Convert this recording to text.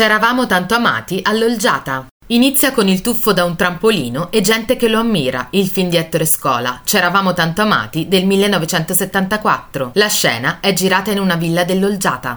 C'eravamo tanto amati all'Olgiata. Inizia con il tuffo da un trampolino e gente che lo ammira, il film di Ettore Scola, C'eravamo tanto amati del 1974. La scena è girata in una villa dell'Olgiata.